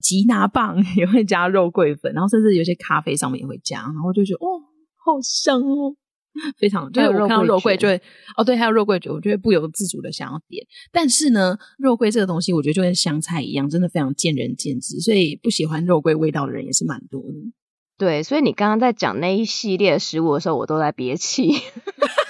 吉拿棒 也会加肉桂粉，然后甚至有些咖啡上面也会加，然后就觉得哦，好香哦，非常。就是我看到肉桂就会哦，对，还有肉桂卷，我就会不由自主的想要点。但是呢，肉桂这个东西，我觉得就跟香菜一样，真的非常见仁见智，所以不喜欢肉桂味道的人也是蛮多的。对，所以你刚刚在讲那一系列食物的时候，我都在憋气。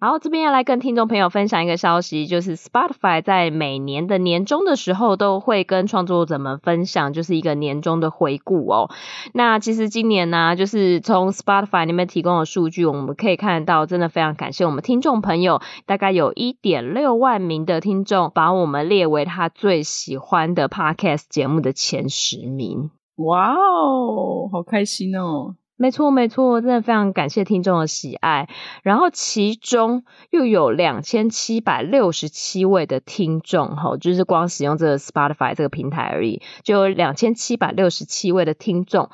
好这边要来跟听众朋友分享一个消息，就是 Spotify 在每年的年终的时候都会跟创作者们分享，就是一个年终的回顾哦。那其实今年呢、就是从 Spotify 里面提供的数据，我们可以看到，真的非常感谢我们听众朋友，大概有一点六万名的听众把我们列为他最喜欢的 Podcast 节目的前十名。哇哦，好开心哦！没错，没错，真的非常感谢听众的喜爱。然后其中又有两千七百六十七位的听众，吼，就是光使用这个 Spotify 这个平台而已，就有两千七百六十七位的听众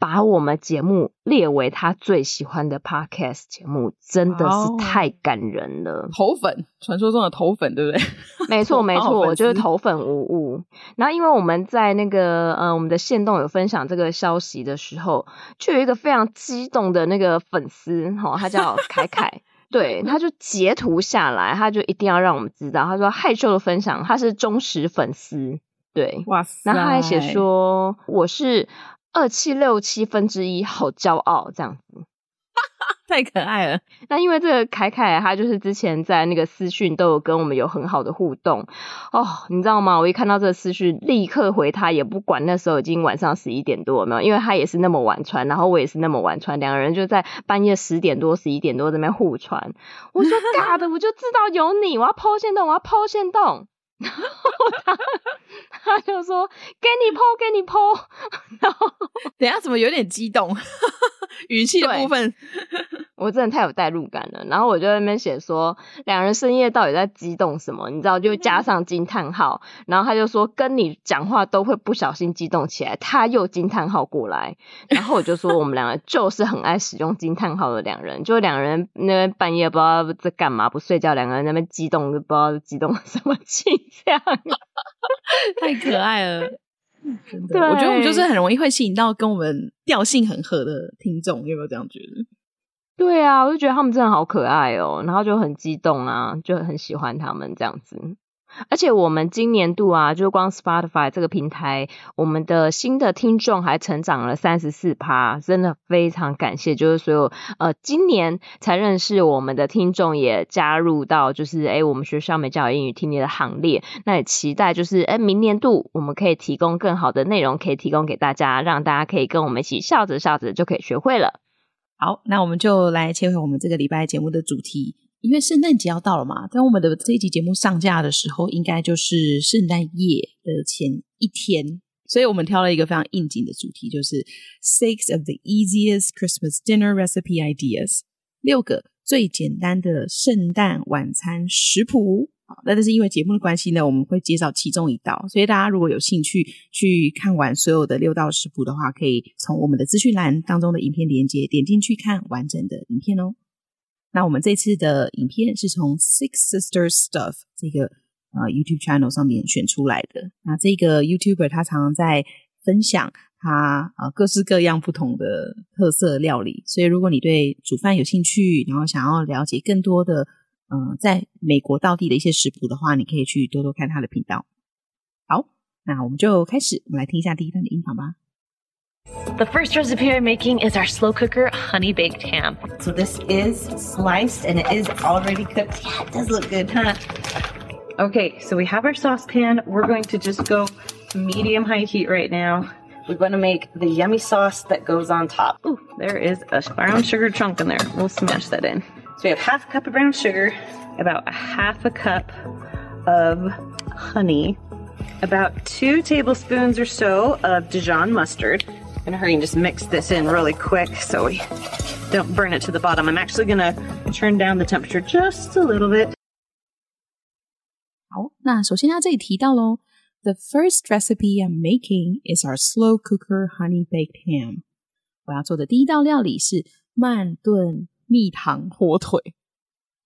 把我们节目列为他最喜欢的 Podcast 节目，真的是太感人了。头粉，传说中的头粉，对不对？没错，没错，我就是头粉无误。然后因为我们在那个呃我们的线动有分享这个消息的时候，就有一个非常激动的那个粉丝，哈、哦，他叫 凯凯，对，他就截图下来，他就一定要让我们知道，他说害羞的分享，他是忠实粉丝，对，哇塞，然后他还写说我是二七六七分之一，好骄傲这样子。太可爱了。那因为这个凯凯，他就是之前在那个私讯都有跟我们有很好的互动哦，你知道吗？我一看到这个私讯，立刻回他，也不管那时候已经晚上十一点多了没有，因为他也是那么晚传，然后我也是那么晚传，两个人就在半夜十点多、十一点多这边互传。我说 嘎的，我就知道有你，我要 po 限动，我要 po 限动。然后他他就说给你剖给你剖。然后等下怎么有点激动？语气的部分，我真的太有代入感了。然后我就在那边写说，两人深夜到底在激动什么？你知道，就加上惊叹号。然后他就说，跟你讲话都会不小心激动起来。他又惊叹号过来，然后我就说，我们两个就是很爱使用惊叹号的两人。就两人那边半夜不知道在干嘛，不睡觉，两个人那边激动，不知道激动什么气。这样太可爱了，真的。我觉得我们就是很容易会吸引到跟我们调性很合的听众，有没有这样觉得？对啊，我就觉得他们真的好可爱哦，然后就很激动啊，就很喜欢他们这样子。而且我们今年度啊，就光 Spotify 这个平台，我们的新的听众还成长了三十四趴，真的非常感谢。就是所有呃，今年才认识我们的听众也加入到就是诶我们学校美教英语听力的行列。那也期待就是诶明年度我们可以提供更好的内容，可以提供给大家，让大家可以跟我们一起笑着笑着就可以学会了。好，那我们就来切回我们这个礼拜节目的主题。因为圣诞节要到了嘛，当我们的这一集节目上架的时候，应该就是圣诞夜的前一天，所以我们挑了一个非常应景的主题，就是 Six of the easiest Christmas dinner recipe ideas，六个最简单的圣诞晚餐食谱。那但是因为节目的关系呢，我们会介绍其中一道，所以大家如果有兴趣去看完所有的六道食谱的话，可以从我们的资讯栏当中的影片连接点进去看完整的影片哦。那我们这次的影片是从 Six Sisters Stuff 这个呃 YouTube channel 上面选出来的。那这个 YouTuber 他常常在分享他呃各式各样不同的特色料理，所以如果你对煮饭有兴趣，然后想要了解更多的嗯、在美国道地的一些食谱的话，你可以去多多看他的频道。好，那我们就开始，我们来听一下第一段的音频吧。The first recipe I'm making is our slow cooker honey baked ham. So this is sliced and it is already cooked. Yeah, it does look good, huh? Okay, so we have our saucepan. We're going to just go medium high heat right now. We're going to make the yummy sauce that goes on top. Ooh, there is a brown sugar chunk in there. We'll smash that in. So we have half a cup of brown sugar, about a half a cup of honey, about two tablespoons or so of Dijon mustard I'm gonna hurry and just mix this in really quick so we don't burn it to the bottom. I'm actually gonna turn down the temperature just a little bit. 好，那首先他这里提到喽。The first recipe I'm making is our slow cooker honey baked ham。我要做的第一道料理是慢炖蜜糖火腿。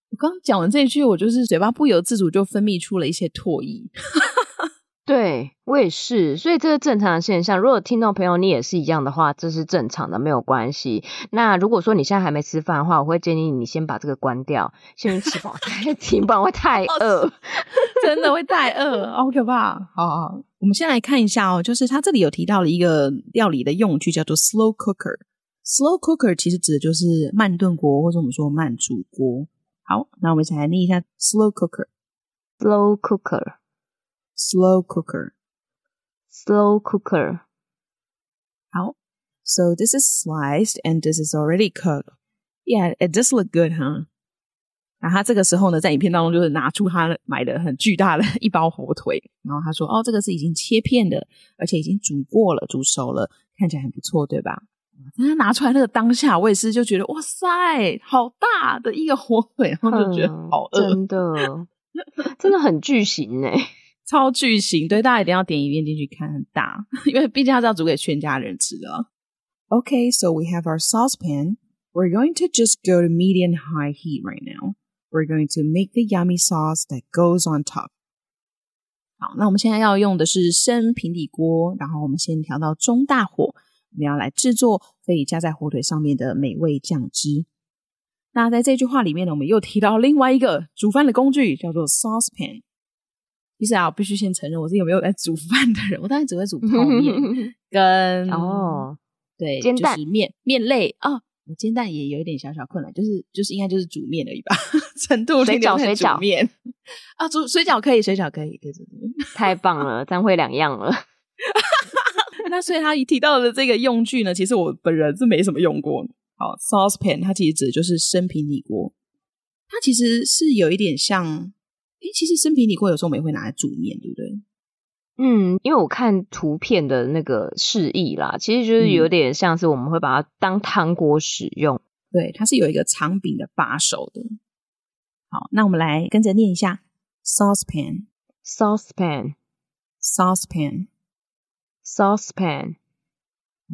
我刚讲完这一句，我就是嘴巴不由自主就分泌出了一些唾液。 对，我也是，所以这是正常的现象。如果听众朋友你也是一样的话，这是正常的，没有关系。那如果说你现在还没吃饭的话，我会建议你先把这个关掉，先去吃饱再听，不然会太饿，真的会太饿，好可怕。好，好，我们先来看一下哦，就是他这里有提到了一个料理的用具，叫做 slow cooker。slow cooker 其实指的就是慢炖锅，或者我们说慢煮锅。好，那我们一起来念一下 slow cooker，slow cooker。Slow cooker, slow cooker. 好，so this is sliced and this is already cooked. Yeah, it does look good, huh? 那他这个时候呢，在影片当中就是拿出他买的很巨大的一包火腿，然后他说：“哦，这个是已经切片的，而且已经煮过了，煮熟了，看起来很不错，对吧？”他拿出来那个当下，我也是就觉得哇塞，好大的一个火腿，然后就觉得好饿，真的，真的很巨型哎。超巨型，对，大家一定要点一遍进去看，很大，因为毕竟它是要煮给全家人吃的。Okay, so we have our saucepan. We're going to just go to medium high heat right now. We're going to make the yummy sauce that goes on top. 好，那我们现在要用的是生平底锅，然后我们先调到中大火，我们要来制作可以加在火腿上面的美味酱汁。那在这句话里面呢，我们又提到另外一个煮饭的工具，叫做 saucepan。其实啊，我必须先承认，我是有没有在煮饭的人。我当然只会煮泡面 跟哦，对，煎蛋就是面面类哦。我煎蛋也有一点小小困难，就是就是应该就是煮面而已吧。程度水饺水饺面啊，煮水饺可以，水饺可以。太棒了，这样会两样了。那所以他一提到的这个用具呢，其实我本人是没什么用过。好，saucepan 它其实指的就是生平底锅，它其实是有一点像。诶，其实生平底锅有时候我们也会拿来煮面，对不对？嗯，因为我看图片的那个示意啦，其实就是有点像是我们会把它当汤锅使用。嗯、对，它是有一个长柄的把手的。好，那我们来跟着念一下：saucepan，saucepan，saucepan。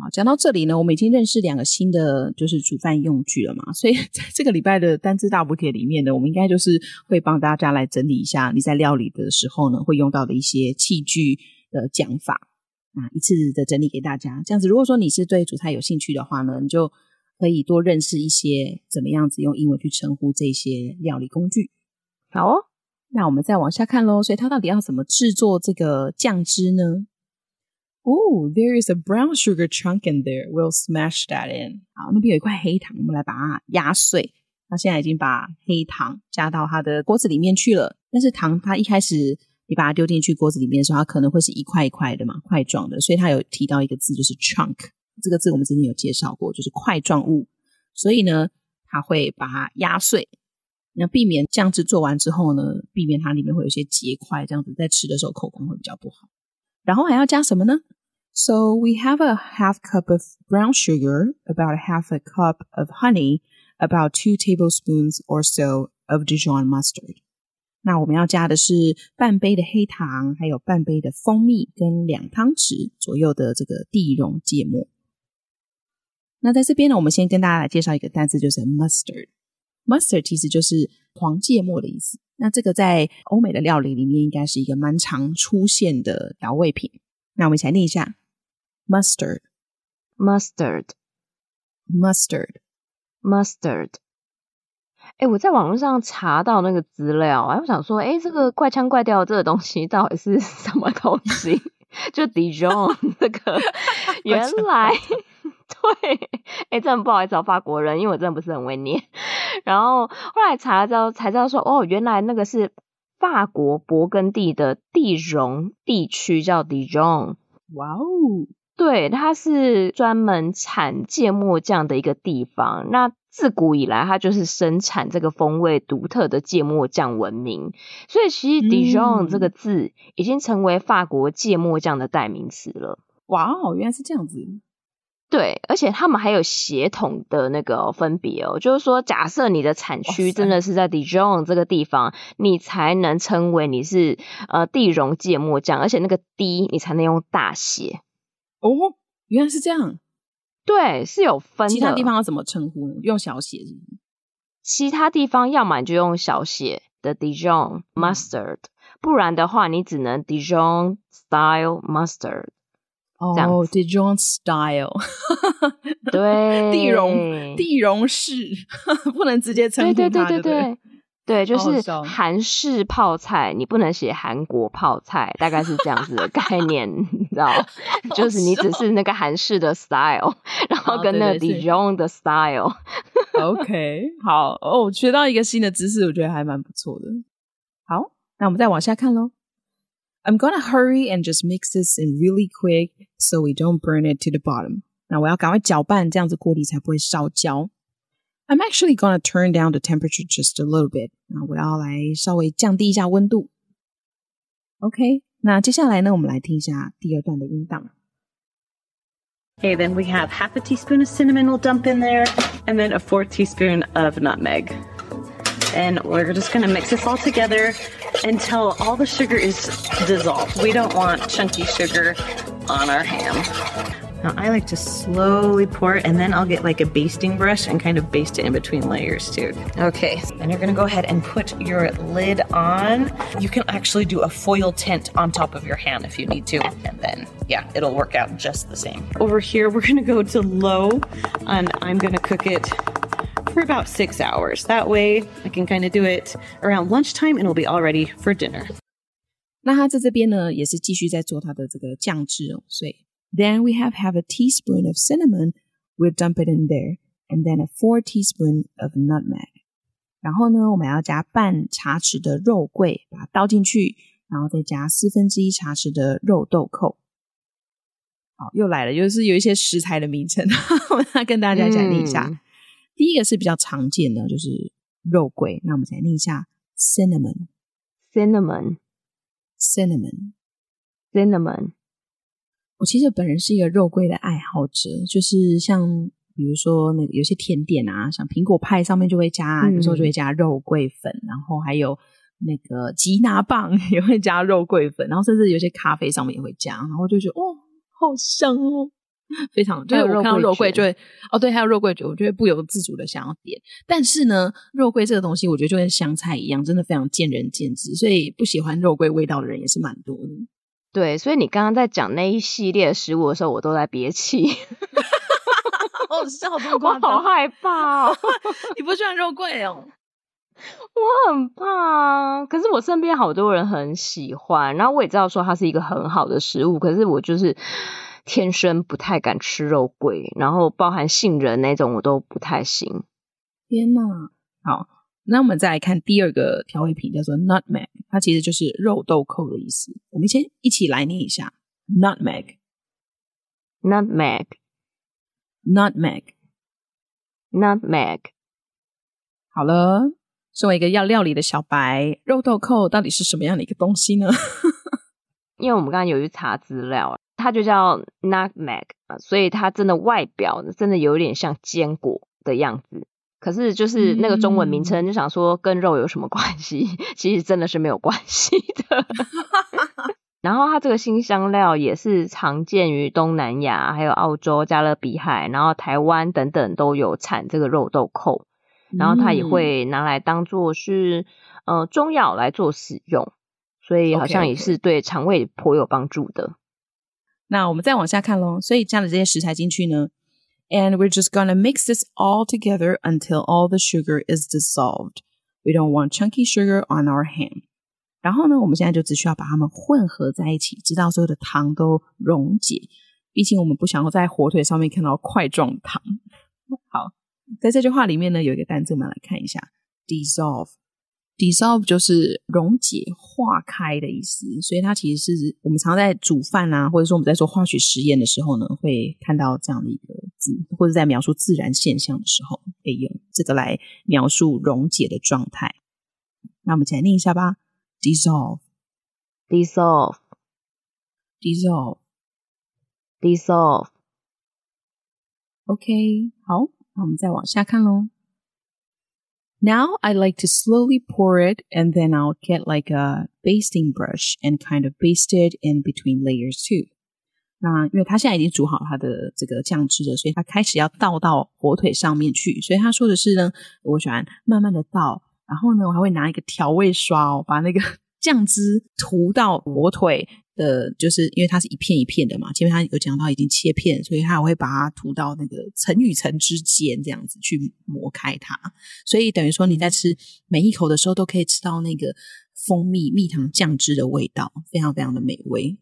好，讲到这里呢，我们已经认识两个新的就是煮饭用具了嘛，所以 在这个礼拜的单字大补帖里面呢，我们应该就是会帮大家来整理一下你在料理的时候呢会用到的一些器具的讲法啊，一次的整理给大家。这样子，如果说你是对煮菜有兴趣的话呢，你就可以多认识一些怎么样子用英文去称呼这些料理工具。好哦，那我们再往下看喽。所以它到底要怎么制作这个酱汁呢？Oh, there is a brown sugar chunk in there. We'll smash that in. 好，那边有一块黑糖，我们来把它压碎。那现在已经把黑糖加到它的锅子里面去了。但是糖它一开始你把它丢进去锅子里面的时候，它可能会是一块一块的嘛，块状的。所以它有提到一个字，就是 chunk。这个字我们之前有介绍过，就是块状物。所以呢，它会把它压碎，那避免酱汁做完之后呢，避免它里面会有一些结块，这样子在吃的时候口感会比较不好。然后还要加什么呢？So we have a half cup of brown sugar, about half a cup of honey, about two tablespoons or so of Dijon mustard. 那我们要加的是半杯的黑糖，还有半杯的蜂蜜，跟两汤匙左右的这个地溶芥末。那在这边呢，我们先跟大家来介绍一个单词，就是 mustard。mustard 其实就是黄芥末的意思。那这个在欧美的料理里面，应该是一个蛮常出现的调味品。那我们一起来念一下。Mustard, mustard, mustard, mustard。哎，我在网络上查到那个资料啊，我想说，哎，这个怪腔怪调的这个东西到底是什么东西？就 Dijon 这个原来对，哎、欸，真的不好意思找法国人，因为我真的不是很会念。然后后来查了之后才知道说，哦，原来那个是法国勃艮第的地荣地区叫 Dijon。哇哦，对，它是专门产芥末酱的一个地方。那自古以来，它就是生产这个风味独特的芥末酱闻名，所以其实 Dijon 这个字已经成为法国芥末酱的代名词了。哇哦，原来是这样子。对，而且他们还有血统的那个分别哦，就是说，假设你的产区真的是在 Dijon 这个地方，你才能称为你是呃地溶芥末酱，而且那个 D 你才能用大写。哦，原来是这样。对，是有分的。其他地方要怎么称呼呢？用小写是？其他地方要么你就用小写的 Dijon mustard，嗯，不然的话你只能 Dijon style mustard。哦，Dijon style，对，地荣地荣式，不能直接称呼它，对对对对对。对，就是韩式泡菜，哦、你不能写韩国泡菜，大概是这样子的概 念，你知道？就是你只是那个韩式的 style，然后跟那个 Dijon 的 style。哦、OK，好哦，学到一个新的知识，我觉得还蛮不错的。好，那我们再往下看喽。I'm gonna hurry and just mix this in really quick, so we don't burn it to the bottom。那我要赶快搅拌，这样子锅底才不会烧焦。I'm actually gonna turn down the temperature just a little bit。那我要来稍微降低一下温度。OK，那接下来呢，我们来听一下第二段的音档。Okay, then we have half a teaspoon of cinnamon we'll dump in there, and then a fourth teaspoon of nutmeg. And we're just gonna mix this all together until all the sugar is dissolved. We don't want chunky sugar on our ham. Now I like to slowly pour it and then I'll get like a basting brush and kind of baste it in between layers too. Okay, and you're gonna go ahead and put your lid on. You can actually do a foil tint on top of your hand if you need to. And then, yeah, it'll work out just the same. Over here, we're gonna go to low and I'm gonna cook it for about six hours. That way I can kind of do it around lunchtime and it'll be all ready for dinner. 那他在这边呢，也是继续在做他的这个酱汁哦，所以 Then we have have a teaspoon of cinnamon. We'll dump it in there, and then a four teaspoon of nutmeg. 然后呢，我们要加半茶匙的肉桂，把它倒进去，然后再加四分之一茶匙的肉豆蔻。好，又来了，又是有一些食材的名称，我要跟大家讲念一下。嗯、第一个是比较常见的，就是肉桂。那我们再念一下 cinnamon，cinnamon，cinnamon。我其实本人是一个肉桂的爱好者，就是像比如说那个有些甜点啊，像苹果派上面就会加，嗯、有时候就会加肉桂粉，然后还有那个吉拿棒 也会加肉桂粉，然后甚至有些咖啡上面也会加，然后就觉得哦，好香哦，非常就是我看到肉桂就会哦，对，还有肉桂卷，我就会不由自主的想要点。但是呢，肉桂这个东西，我觉得就跟香菜一样，真的非常见仁见智，所以不喜欢肉桂味道的人也是蛮多的。对，所以你刚刚在讲那一系列食物的时候，我都在憋气。哦，笑这么 夸张，我好害怕哦！你不喜欢肉桂哦？我很怕，可是我身边好多人很喜欢，然后我也知道说它是一个很好的食物，可是我就是天生不太敢吃肉桂，然后包含杏仁那种我都不太行。天哪，好。那我们再来看第二个调味品，叫做 nutmeg，它其实就是肉豆蔻的意思。我们先一起来念一下 nutmeg，nutmeg，nutmeg，nutmeg。好了，身为一个要料理的小白，肉豆蔻到底是什么样的一个东西呢？因为我们刚刚有去查资料，它就叫 nutmeg，所以它真的外表真的有点像坚果的样子。可是就是那个中文名称，就想说跟肉有什么关系？嗯、其实真的是没有关系的。然后它这个新香料也是常见于东南亚，还有澳洲、加勒比海，然后台湾等等都有产这个肉豆蔻。然后它也会拿来当做是呃中药来做使用，所以好像也是对肠胃颇有帮助的。Okay, okay. 那我们再往下看喽，所以加了这些食材进去呢。And we're just gonna mix this all together until all the sugar is dissolved. We don't want chunky sugar on our ham. 然后呢，我们现在就只需要把它们混合在一起，直到所有的糖都溶解。毕竟我们不想要在火腿上面看到块状糖。好，在这句话里面呢，有一个单词，我们来看一下：dissolve。Dissolve 就是溶解、化开的意思，所以它其实是我们常在煮饭啊，或者说我们在做化学实验的时候呢，会看到这样的一个字，或者在描述自然现象的时候，可以用这个来描述溶解的状态。那我们一起来念一下吧：dissolve，dissolve，dissolve。OK，好，那我们再往下看喽。Now I like to slowly pour it, and then I'll get like a basting brush and kind of baste it in between layers too. 那因为他现在已经煮好他的这个酱汁了，所以他开始要倒到火腿上面去。所以他说的是呢，我喜欢慢慢的倒，然后呢，我还会拿一个调味刷哦，把那个酱汁涂到火腿。的，就是因为它是一片一片的嘛，前面他有讲到已经切片，所以他也会把它涂到那个层与层之间，这样子去磨开它。所以等于说你在吃每一口的时候，都可以吃到那个蜂蜜蜜糖酱汁的味道，非常非常的美味。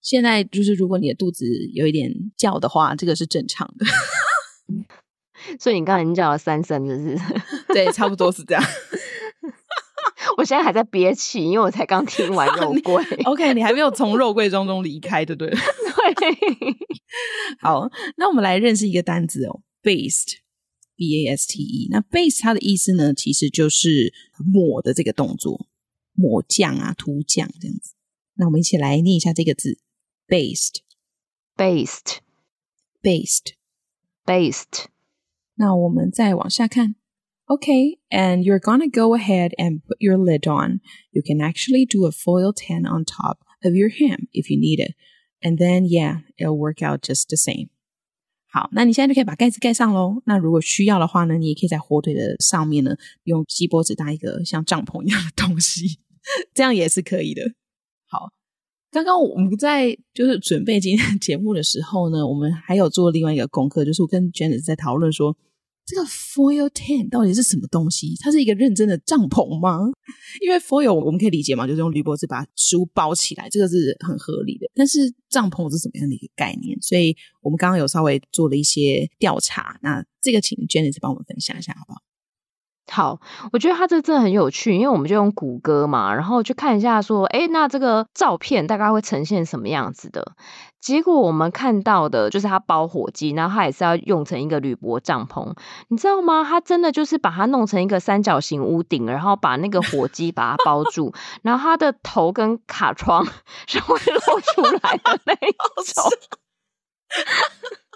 现在就是如果你的肚子有一点叫的话，这个是正常的。所以你刚才已经叫了三声，是不是？对，差不多是这样。我现在还在憋气，因为我才刚听完 肉桂。OK，你还没有从肉桂当中离开，对不对？对。好，那我们来认识一个单词哦，based，b a s t e。那 baste 它的意思呢，其实就是抹的这个动作，抹酱啊，涂酱这样子。那我们一起来念一下这个字，baste，baste，baste，baste。那我们再往下看。Okay, and you're gonna go ahead and put your lid on. You can actually do a foil tin on top of your ham if you need it. And then, yeah, it'll work out just the same. 好，那你现在就可以把盖子盖上喽。那如果需要的话呢，你也可以在火腿的上面呢，用锡箔纸搭一个像帐篷一样的东西，这样也是可以的。好，刚刚我们在就是准备今天节目的时候呢，我们还有做另外一个功课，就是我跟 Janice 在讨论说。 这个 foil tent 到底是什么东西？它是一个认真的帐篷吗？因为 foil 我们可以理解嘛，就是用铝箔纸把书包起来，这个是很合理的。但是帐篷是什么样的一个概念？所以我们刚刚有稍微做了一些调查。那这个请 Janice 帮我们分享一下，好不好？好，我觉得它这真的很有趣，因为我们就用谷歌嘛，然后去看一下说，诶，那这个照片大概会呈现什么样子的？结果我们看到的就是它包火机，然后它也是要用成一个铝箔帐篷，你知道吗？它真的就是把它弄成一个三角形屋顶，然后把那个火机把它包住，然后它的头跟卡窗 是会露出来的那一种。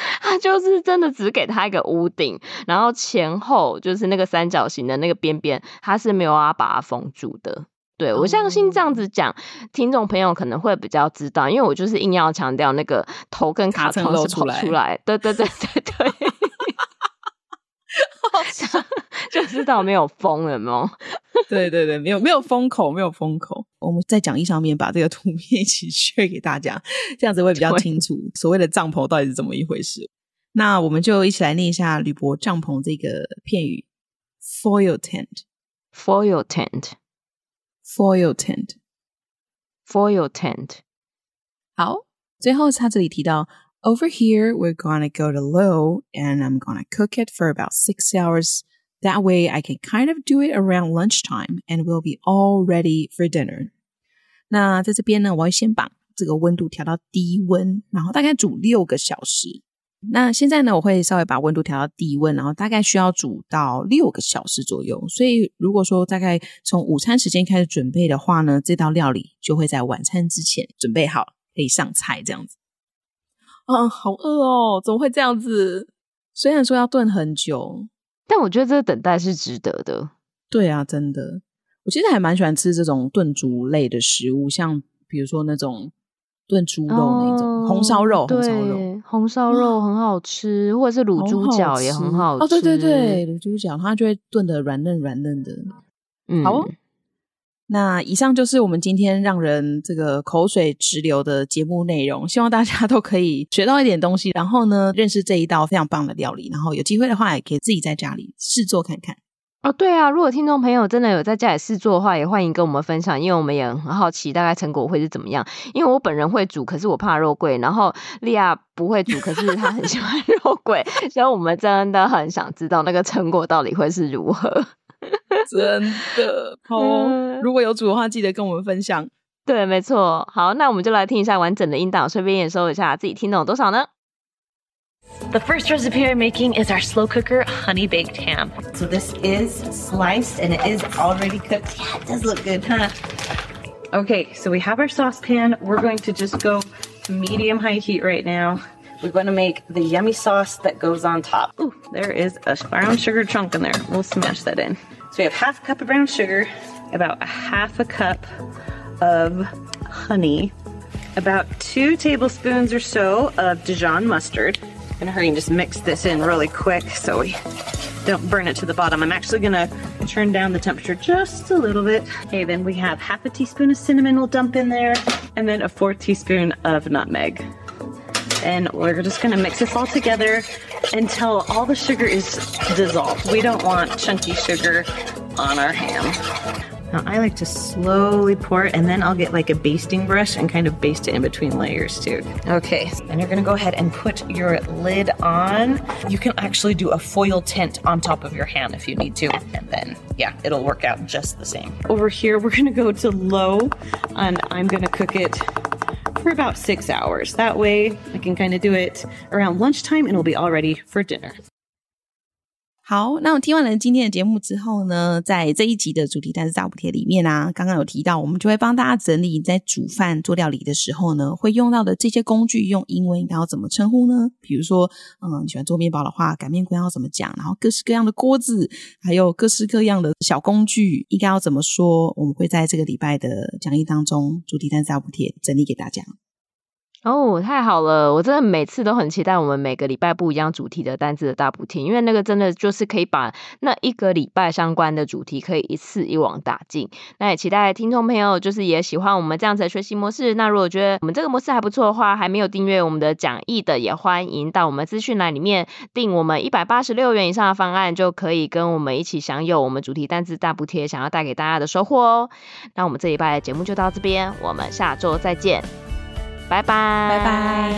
它就是真的只给他一个屋顶，然后前后就是那个三角形的那个边边，他是没有要把它封住的。对，我相信这样子讲，听众朋友可能会比较知道，因为我就是硬要强调那个头跟卡窗是跑出来。对对对对对。好像就知道没有封了吗？对对对，没有没有封口，没有封口。我们在讲义上面把这个图片一起 share 给大家，这样子会比较清楚所谓的帐篷到底是怎么一回事。那我们就一起来念一下铝箔帐篷这个片语：foil tent，foil tent，foil tent，foil tent。好，最后他这里提到。Over here, we're gonna go to low and I'm gonna cook it for about six hours. That way I can kind of do it around lunchtime and we'll be all ready for dinner. 那在这边呢，我会先把这个温度调到低温，然后大概煮六个小时。那现在呢，我会稍微把温度调到低温，然后大概需要煮到六个小时左右。所以如果说大概从午餐时间开始准备的话呢，这道料理就会在晚餐之前准备好，可以上菜这样子。啊，好饿哦！怎么会这样子？虽然说要炖很久，但我觉得这个等待是值得的。对啊，真的，我其实还蛮喜欢吃这种炖煮类的食物，像比如说那种炖猪肉那种、哦、红烧肉，红烧肉，红烧肉很好吃，或者是卤猪脚也很好吃。哦，对对对，卤猪脚它就会炖的软嫩软嫩的。嗯，好哦。那以上就是我们今天让人这个口水直流的节目内容，希望大家 都可以学到一点东西，然后呢，认识这一道非常棒的料理，然后有机会的话也可以自己在家里试做看看。哦，对啊，如果听众朋友真的有在家里试做的话，也欢迎跟我们分享，因为我们也很好奇大概成果会是怎么样。因为我本人会煮，可是我怕肉桂，然后莉亚不会煮，可是她很喜欢肉桂，所以我们真的很想知道那个成果到底会是如何。真的好，嗯，如果有煮的话，记得跟我们分享。对，没错。好，那我们就来听一下完整的音档，顺便验收一下自己听懂多少呢？The first recipe I'm making is our slow cooker honey baked ham. So this is sliced and it is already cooked. Yeah, it does look good, huh? Okay, so we have our saucepan. We're going to just go to medium high heat right now. We're going to make the yummy sauce that goes on top. Ooh, there is a brown sugar chunk in there. We'll smash that in. So we have half a cup of brown sugar, about a half a cup of honey, about two tablespoons or so of Dijon mustard, gonna hurry and just mix this in really quick so we don't burn it to the bottom. I'm actually gonna turn down the temperature just a little bit. Okay, then we have half a teaspoon of cinnamon we'll dump in there, and then a fourth teaspoon of nutmeg. And we're just gonna mix this all together until all the sugar is dissolved. We don't want chunky sugar on our ham. Now I like to slowly pour it and then I'll get like a basting brush and kind of baste it in between layers too. Okay, and you're gonna go ahead and put your lid on. You can actually do a foil tint on top of your ham if you need to. And then, yeah, it'll work out just the same. Over here, we're gonna go to low and I'm gonna cook it for about six hours. That way I can kind of do it around lunchtime and it'll be all ready for dinner. 好，那我听完了今天的节目之后呢，在这一集的主题单词大补贴里面啊，刚刚有提到，我们就会帮大家整理在煮饭做料理的时候呢，会用到的这些工具，用英文应该要怎么称呼呢？比如说，嗯，你喜欢做面包的话，擀面棍要怎么讲？然后各式各样的锅子，还有各式各样的小工具，应该要怎么说？我们会在这个礼拜的讲义当中，主题单字大补贴整理给大家。哦，太好了！我真的每次都很期待我们每个礼拜不一样主题的单字的大补贴，因为那个真的就是可以把那一个礼拜相关的主题可以一次一网打尽。那也期待听众朋友就是也喜欢我们这样子的学习模式。那如果觉得我们这个模式还不错的话，还没有订阅我们的讲义的，也欢迎到我们资讯栏里面订我们一百八十六元以上的方案，就可以跟我们一起享有我们主题单字大补贴想要带给大家的收获哦。那我们这礼拜的节目就到这边，我们下周再见。拜拜，